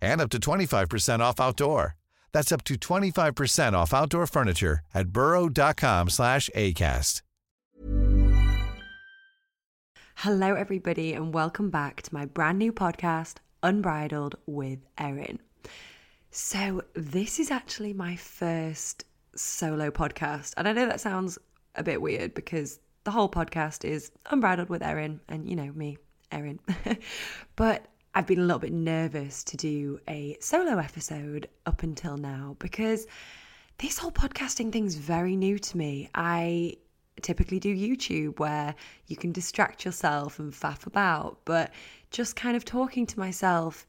and up to 25% off outdoor. That's up to 25% off outdoor furniture at burrow.com slash ACAST. Hello, everybody, and welcome back to my brand new podcast, Unbridled with Erin. So, this is actually my first solo podcast, and I know that sounds a bit weird because the whole podcast is Unbridled with Erin, and you know me, Erin. but I've been a little bit nervous to do a solo episode up until now because this whole podcasting thing's very new to me. I typically do YouTube where you can distract yourself and faff about, but just kind of talking to myself,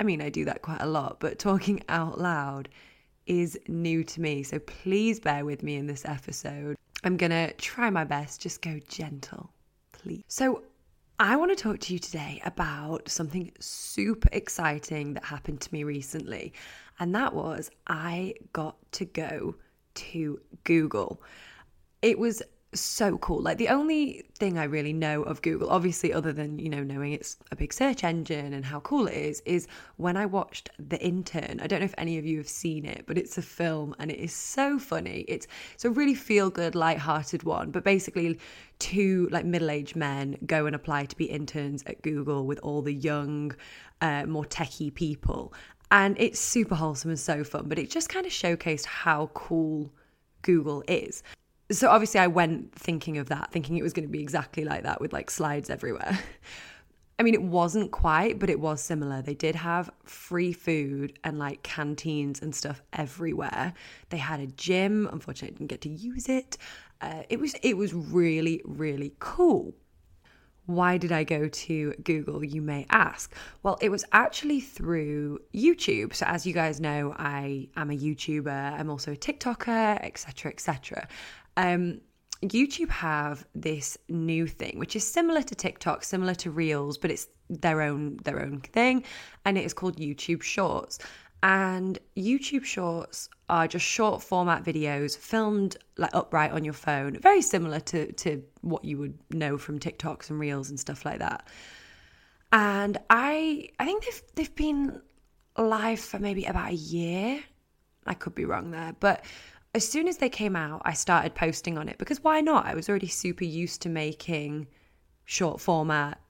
I mean, I do that quite a lot, but talking out loud is new to me. So please bear with me in this episode. I'm going to try my best, just go gentle, please. So, I want to talk to you today about something super exciting that happened to me recently. And that was I got to go to Google. It was so cool. Like the only thing I really know of Google, obviously, other than, you know, knowing it's a big search engine and how cool it is, is when I watched The Intern. I don't know if any of you have seen it, but it's a film and it is so funny. It's, it's a really feel good, light-hearted one. But basically, two like middle-aged men go and apply to be interns at Google with all the young, uh, more techie people. And it's super wholesome and so fun, but it just kind of showcased how cool Google is so obviously I went thinking of that, thinking it was going to be exactly like that with like slides everywhere. I mean, it wasn't quite, but it was similar. They did have free food and like canteens and stuff everywhere. They had a gym. Unfortunately, I didn't get to use it. Uh, it was it was really really cool. Why did I go to Google, you may ask? Well, it was actually through YouTube. So, as you guys know, I am a YouTuber, I'm also a TikToker, etc., etc. Um, YouTube have this new thing, which is similar to TikTok, similar to Reels, but it's their own their own thing, and it is called YouTube Shorts. And YouTube Shorts are just short format videos filmed like upright on your phone, very similar to to what you would know from TikToks and Reels and stuff like that. And I I think they've they've been live for maybe about a year. I could be wrong there, but as soon as they came out, I started posting on it because why not? I was already super used to making short format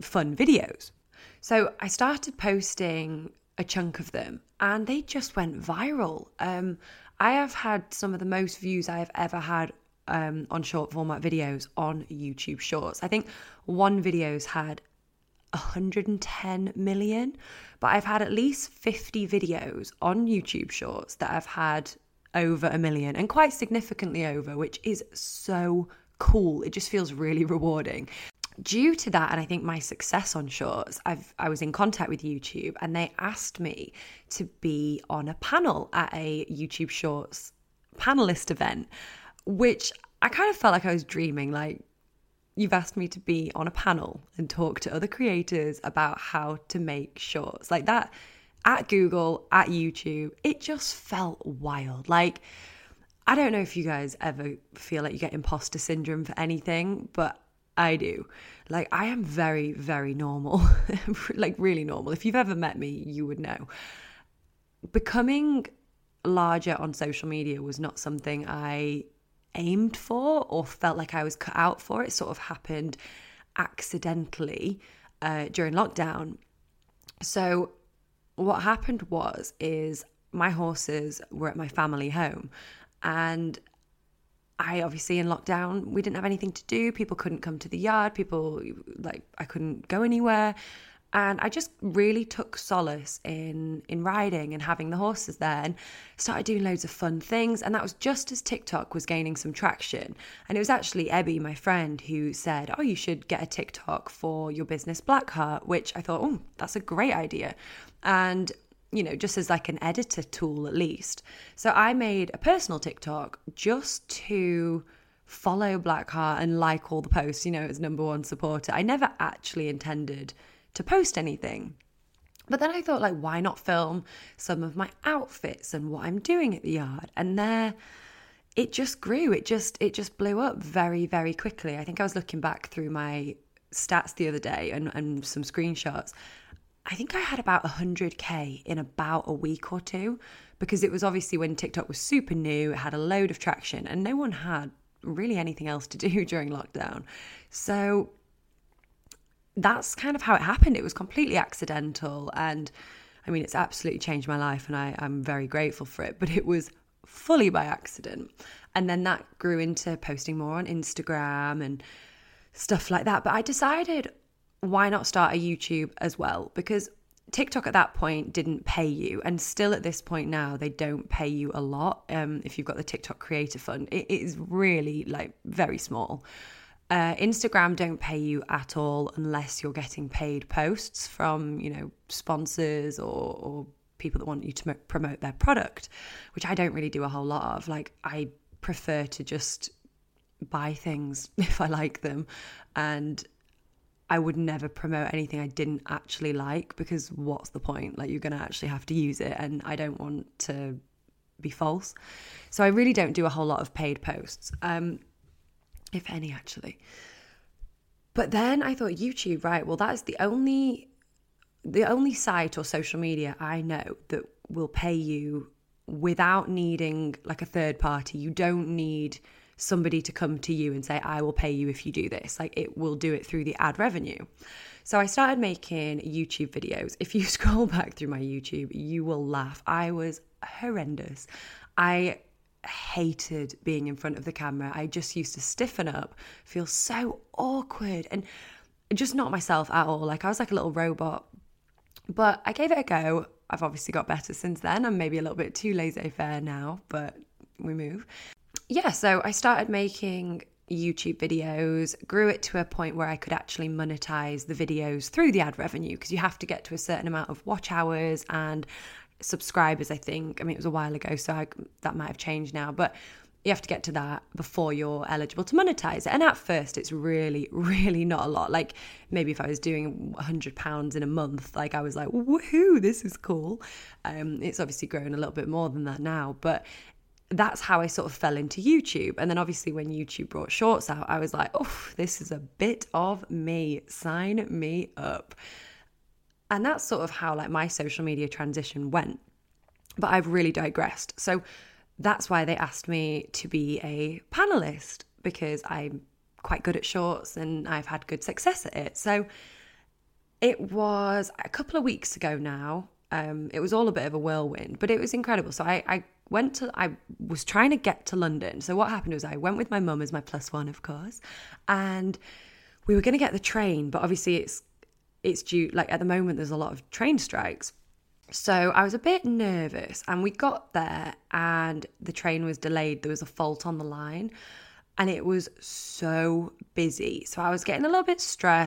fun videos. So I started posting a chunk of them and they just went viral. Um, I have had some of the most views I have ever had um, on short format videos on YouTube Shorts. I think one video's had 110 million, but I've had at least 50 videos on YouTube Shorts that I've had over a million and quite significantly over, which is so cool. It just feels really rewarding. Due to that, and I think my success on shorts, I've I was in contact with YouTube and they asked me to be on a panel at a YouTube Shorts panelist event, which I kind of felt like I was dreaming. Like you've asked me to be on a panel and talk to other creators about how to make shorts. Like that at Google, at YouTube, it just felt wild. Like, I don't know if you guys ever feel like you get imposter syndrome for anything, but I do. Like, I am very, very normal, like, really normal. If you've ever met me, you would know. Becoming larger on social media was not something I aimed for or felt like I was cut out for. It sort of happened accidentally uh, during lockdown. So, what happened was, is my horses were at my family home and I obviously in lockdown, we didn't have anything to do. People couldn't come to the yard. People, like, I couldn't go anywhere. And I just really took solace in in riding and having the horses there and started doing loads of fun things. And that was just as TikTok was gaining some traction. And it was actually Ebby, my friend, who said, Oh, you should get a TikTok for your business Blackheart, which I thought, oh, that's a great idea. And you know, just as like an editor tool at least. So I made a personal TikTok just to follow Blackheart and like all the posts, you know, as number one supporter. I never actually intended to post anything. But then I thought, like, why not film some of my outfits and what I'm doing at the yard? And there, it just grew. It just, it just blew up very, very quickly. I think I was looking back through my stats the other day and, and some screenshots, I think I had about 100k in about a week or two because it was obviously when TikTok was super new, it had a load of traction, and no one had really anything else to do during lockdown. So that's kind of how it happened. It was completely accidental. And I mean, it's absolutely changed my life, and I, I'm very grateful for it, but it was fully by accident. And then that grew into posting more on Instagram and stuff like that. But I decided why not start a YouTube as well? Because TikTok at that point didn't pay you, and still at this point now, they don't pay you a lot. Um, if you've got the TikTok Creator Fund, it is really like very small. Uh, Instagram don't pay you at all unless you're getting paid posts from you know sponsors or, or people that want you to promote their product, which I don't really do a whole lot of. Like I prefer to just buy things if I like them, and I would never promote anything I didn't actually like because what's the point? Like, you're going to actually have to use it, and I don't want to be false. So, I really don't do a whole lot of paid posts, um, if any, actually. But then I thought, YouTube, right? Well, that's the only the only site or social media I know that will pay you without needing like a third party. You don't need somebody to come to you and say, I will pay you if you do this. Like it will do it through the ad revenue. So I started making YouTube videos. If you scroll back through my YouTube, you will laugh. I was horrendous. I hated being in front of the camera. I just used to stiffen up, feel so awkward and just not myself at all. Like I was like a little robot. But I gave it a go. I've obviously got better since then. I'm maybe a little bit too laissez faire now, but we move yeah, so I started making YouTube videos, grew it to a point where I could actually monetize the videos through the ad revenue because you have to get to a certain amount of watch hours and subscribers, I think. I mean, it was a while ago, so I, that might have changed now, but you have to get to that before you're eligible to monetize it. And at first, it's really, really not a lot. Like maybe if I was doing £100 in a month, like I was like, woohoo, this is cool. Um, it's obviously grown a little bit more than that now, but that's how I sort of fell into YouTube. And then obviously when YouTube brought shorts out, I was like, oh, this is a bit of me. Sign me up. And that's sort of how like my social media transition went. But I've really digressed. So that's why they asked me to be a panelist because I'm quite good at shorts and I've had good success at it. So it was a couple of weeks ago now. Um, it was all a bit of a whirlwind, but it was incredible. So I, I went to I was trying to get to London. So what happened was I went with my mum as my plus one, of course, and we were going to get the train, but obviously it's it's due like at the moment there's a lot of train strikes. So I was a bit nervous and we got there and the train was delayed. There was a fault on the line and it was so busy. So I was getting a little bit stressed.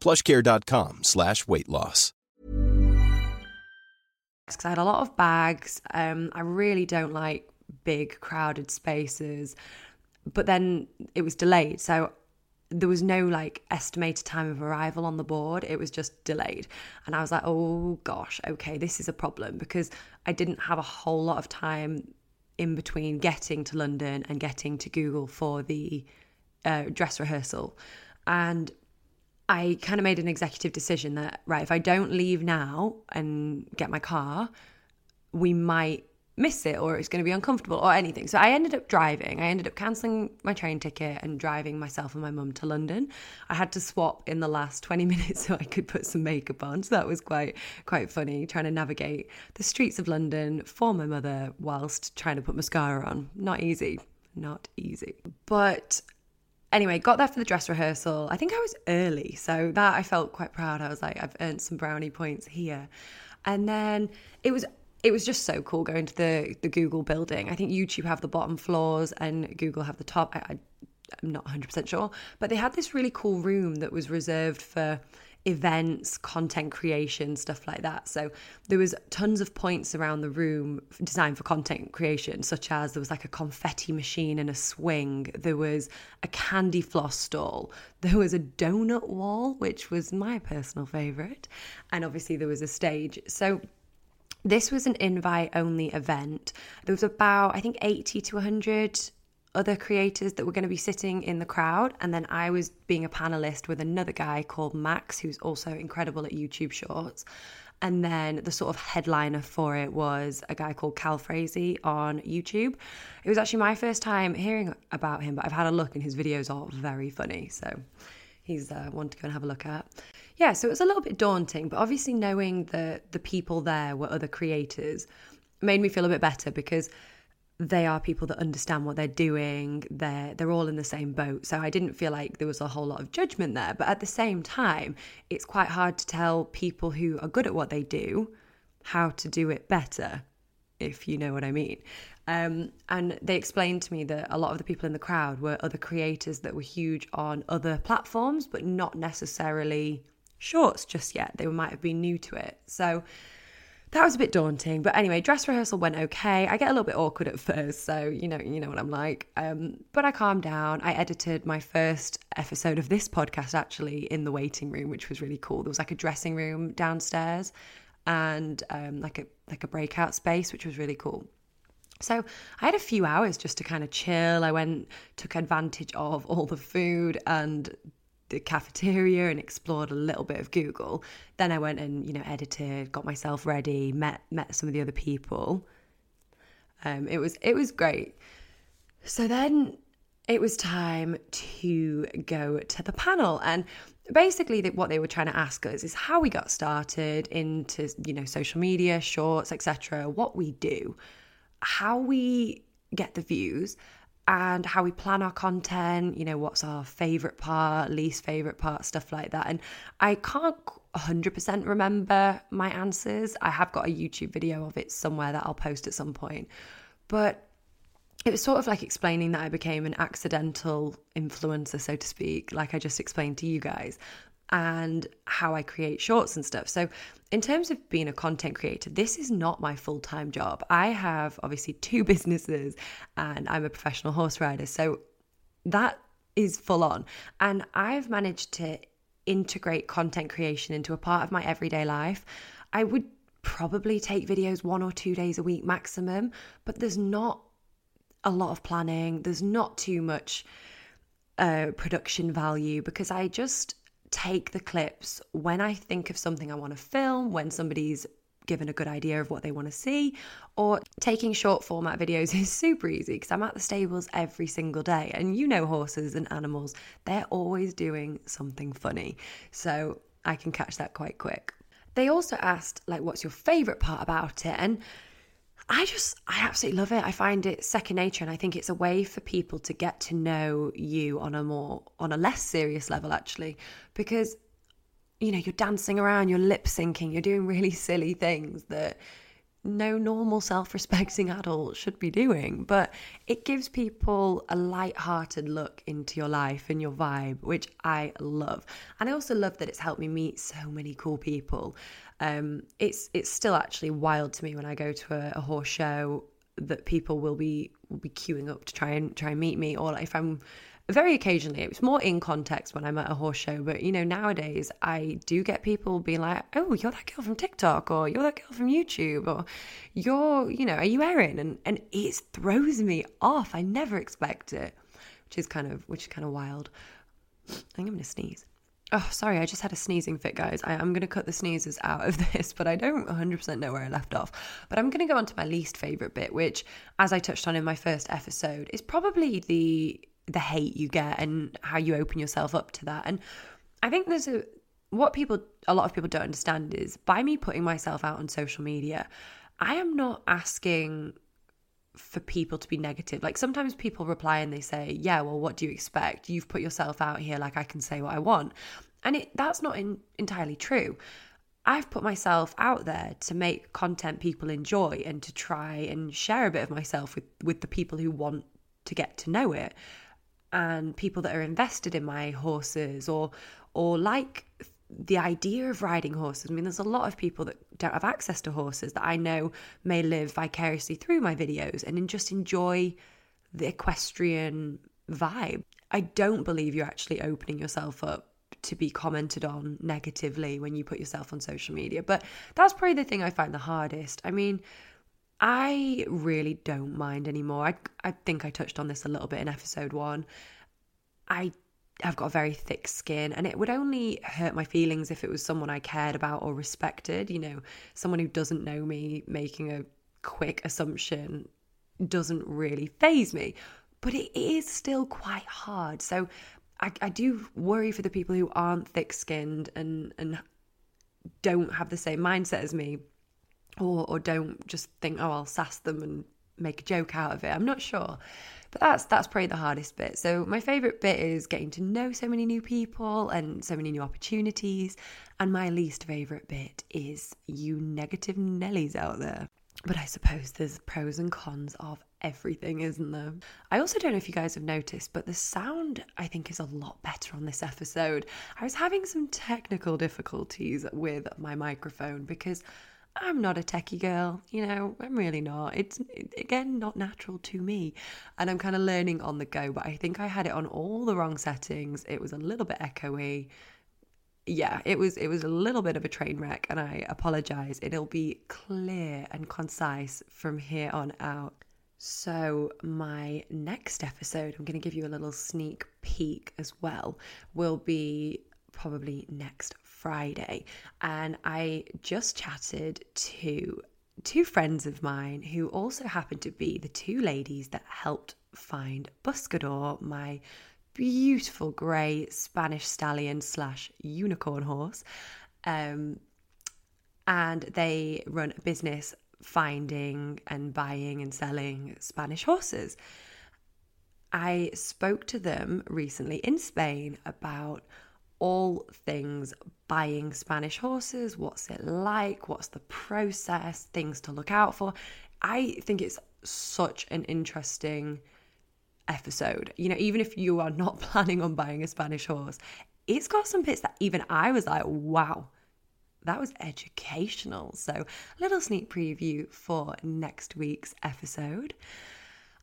plushcare.com slash weight loss. because I had a lot of bags. Um, I really don't like big crowded spaces, but then it was delayed, so there was no like estimated time of arrival on the board. It was just delayed, and I was like, oh gosh, okay, this is a problem because I didn't have a whole lot of time in between getting to London and getting to Google for the uh, dress rehearsal, and I kind of made an executive decision that, right, if I don't leave now and get my car, we might miss it or it's going to be uncomfortable or anything. So I ended up driving. I ended up cancelling my train ticket and driving myself and my mum to London. I had to swap in the last 20 minutes so I could put some makeup on. So that was quite quite funny trying to navigate the streets of London for my mother whilst trying to put mascara on. Not easy. Not easy. But anyway, got there for the dress rehearsal. I think I was early, so that I felt quite proud. I was like, I've earned some brownie points here. And then it was it was just so cool going to the the Google building. I think YouTube have the bottom floors and Google have the top. I, I I'm not 100% sure, but they had this really cool room that was reserved for events, content creation, stuff like that. So there was tons of points around the room designed for content creation, such as there was like a confetti machine and a swing, there was a candy floss stall, there was a donut wall, which was my personal favorite, and obviously there was a stage. So this was an invite only event. There was about, I think, 80 to 100 other creators that were going to be sitting in the crowd. And then I was being a panelist with another guy called Max, who's also incredible at YouTube Shorts. And then the sort of headliner for it was a guy called Cal Frazee on YouTube. It was actually my first time hearing about him, but I've had a look and his videos are very funny. So he's uh, one to go and have a look at. Yeah, so it was a little bit daunting, but obviously knowing that the people there were other creators made me feel a bit better because they are people that understand what they're doing. They're they're all in the same boat. So I didn't feel like there was a whole lot of judgment there. But at the same time, it's quite hard to tell people who are good at what they do how to do it better, if you know what I mean. Um, and they explained to me that a lot of the people in the crowd were other creators that were huge on other platforms, but not necessarily shorts just yet. They might have been new to it. So that was a bit daunting. But anyway, dress rehearsal went okay. I get a little bit awkward at first, so you know, you know what I'm like. Um, but I calmed down. I edited my first episode of this podcast actually in the waiting room, which was really cool. There was like a dressing room downstairs and um, like a like a breakout space, which was really cool. So I had a few hours just to kind of chill. I went, took advantage of all the food and the cafeteria and explored a little bit of Google. Then I went and you know edited, got myself ready, met met some of the other people. Um, it was it was great. So then it was time to go to the panel and basically what they were trying to ask us is how we got started into you know social media shorts etc what we do how we get the views and how we plan our content, you know, what's our favorite part, least favorite part, stuff like that. And I can't 100% remember my answers. I have got a YouTube video of it somewhere that I'll post at some point. But it was sort of like explaining that I became an accidental influencer, so to speak, like I just explained to you guys and how I create shorts and stuff. So, in terms of being a content creator, this is not my full time job. I have obviously two businesses and I'm a professional horse rider. So, that is full on. And I've managed to integrate content creation into a part of my everyday life. I would probably take videos one or two days a week maximum, but there's not a lot of planning, there's not too much uh, production value because I just take the clips when I think of something I want to film, when somebody's given a good idea of what they want to see. Or taking short format videos is super easy because I'm at the stables every single day. And you know, horses and animals, they're always doing something funny. So I can catch that quite quick. They also asked, like, what's your favorite part about it? And I just, I absolutely love it. I find it second nature, and I think it's a way for people to get to know you on a more, on a less serious level, actually, because you know, you're dancing around, you're lip syncing, you're doing really silly things that no normal self respecting adult should be doing. But it gives people a light hearted look into your life and your vibe, which I love. And I also love that it's helped me meet so many cool people. Um, it's it's still actually wild to me when I go to a, a horse show that people will be will be queuing up to try and try and meet me, or if I'm very occasionally It was more in context when i'm at a horse show but you know nowadays i do get people being like oh you're that girl from tiktok or you're that girl from youtube or you're you know are you erin and and it throws me off i never expect it which is kind of which is kind of wild i think i'm gonna sneeze Oh, sorry, I just had a sneezing fit, guys. I, am going to cut the sneezes out of this, but I don't 100% know where I left off. But I'm going to go on to my least favourite bit, which, as I touched on in my first episode, is probably the the hate you get and how you open yourself up to that. And I think there's a what people a lot of people don't understand is by me putting myself out on social media, I am not asking for people to be negative. Like sometimes people reply and they say, "Yeah, well, what do you expect? You've put yourself out here like I can say what I want." And it that's not in, entirely true. I've put myself out there to make content people enjoy and to try and share a bit of myself with with the people who want to get to know it and people that are invested in my horses or or like the idea of riding horses. I mean, there's a lot of people that don't have access to horses that I know may live vicariously through my videos and just enjoy the equestrian vibe. I don't believe you're actually opening yourself up to be commented on negatively when you put yourself on social media. But that's probably the thing I find the hardest. I mean, I really don't mind anymore. I, I think I touched on this a little bit in episode one. I I've got a very thick skin, and it would only hurt my feelings if it was someone I cared about or respected. You know, someone who doesn't know me making a quick assumption doesn't really phase me, but it is still quite hard. So I, I do worry for the people who aren't thick skinned and, and don't have the same mindset as me or or don't just think oh I'll sass them and make a joke out of it. I'm not sure. But that's that's probably the hardest bit. So my favorite bit is getting to know so many new people and so many new opportunities. And my least favorite bit is you negative Nellies out there. But I suppose there's pros and cons of everything, isn't there? I also don't know if you guys have noticed, but the sound I think is a lot better on this episode. I was having some technical difficulties with my microphone because I'm not a techie girl, you know, I'm really not. It's, again, not natural to me. And I'm kind of learning on the go, but I think I had it on all the wrong settings. It was a little bit echoey. Yeah, it was it was a little bit of a train wreck and I apologize. It'll be clear and concise from here on out. So, my next episode, I'm going to give you a little sneak peek as well, will be probably next Friday. And I just chatted to two friends of mine who also happen to be the two ladies that helped find Buscador, my beautiful grey Spanish stallion slash unicorn horse. Um, and they run a business finding and buying and selling Spanish horses. I spoke to them recently in Spain about all things buying Spanish horses. What's it like? What's the process? Things to look out for. I think it's such an interesting episode. You know, even if you are not planning on buying a Spanish horse, it's got some bits that even I was like, wow, that was educational. So, a little sneak preview for next week's episode.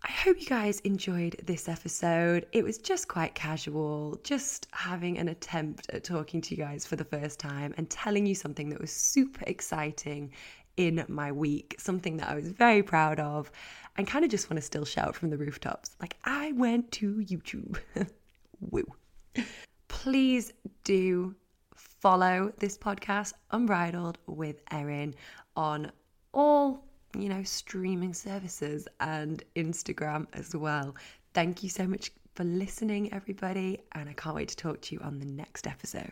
I hope you guys enjoyed this episode. It was just quite casual, just having an attempt at talking to you guys for the first time and telling you something that was super exciting in my week, something that I was very proud of and kind of just want to still shout from the rooftops. Like, I went to YouTube. Woo. Please do follow this podcast, Unbridled with Erin, on all, you know, streaming services and Instagram as well. Thank you so much for listening, everybody, and I can't wait to talk to you on the next episode.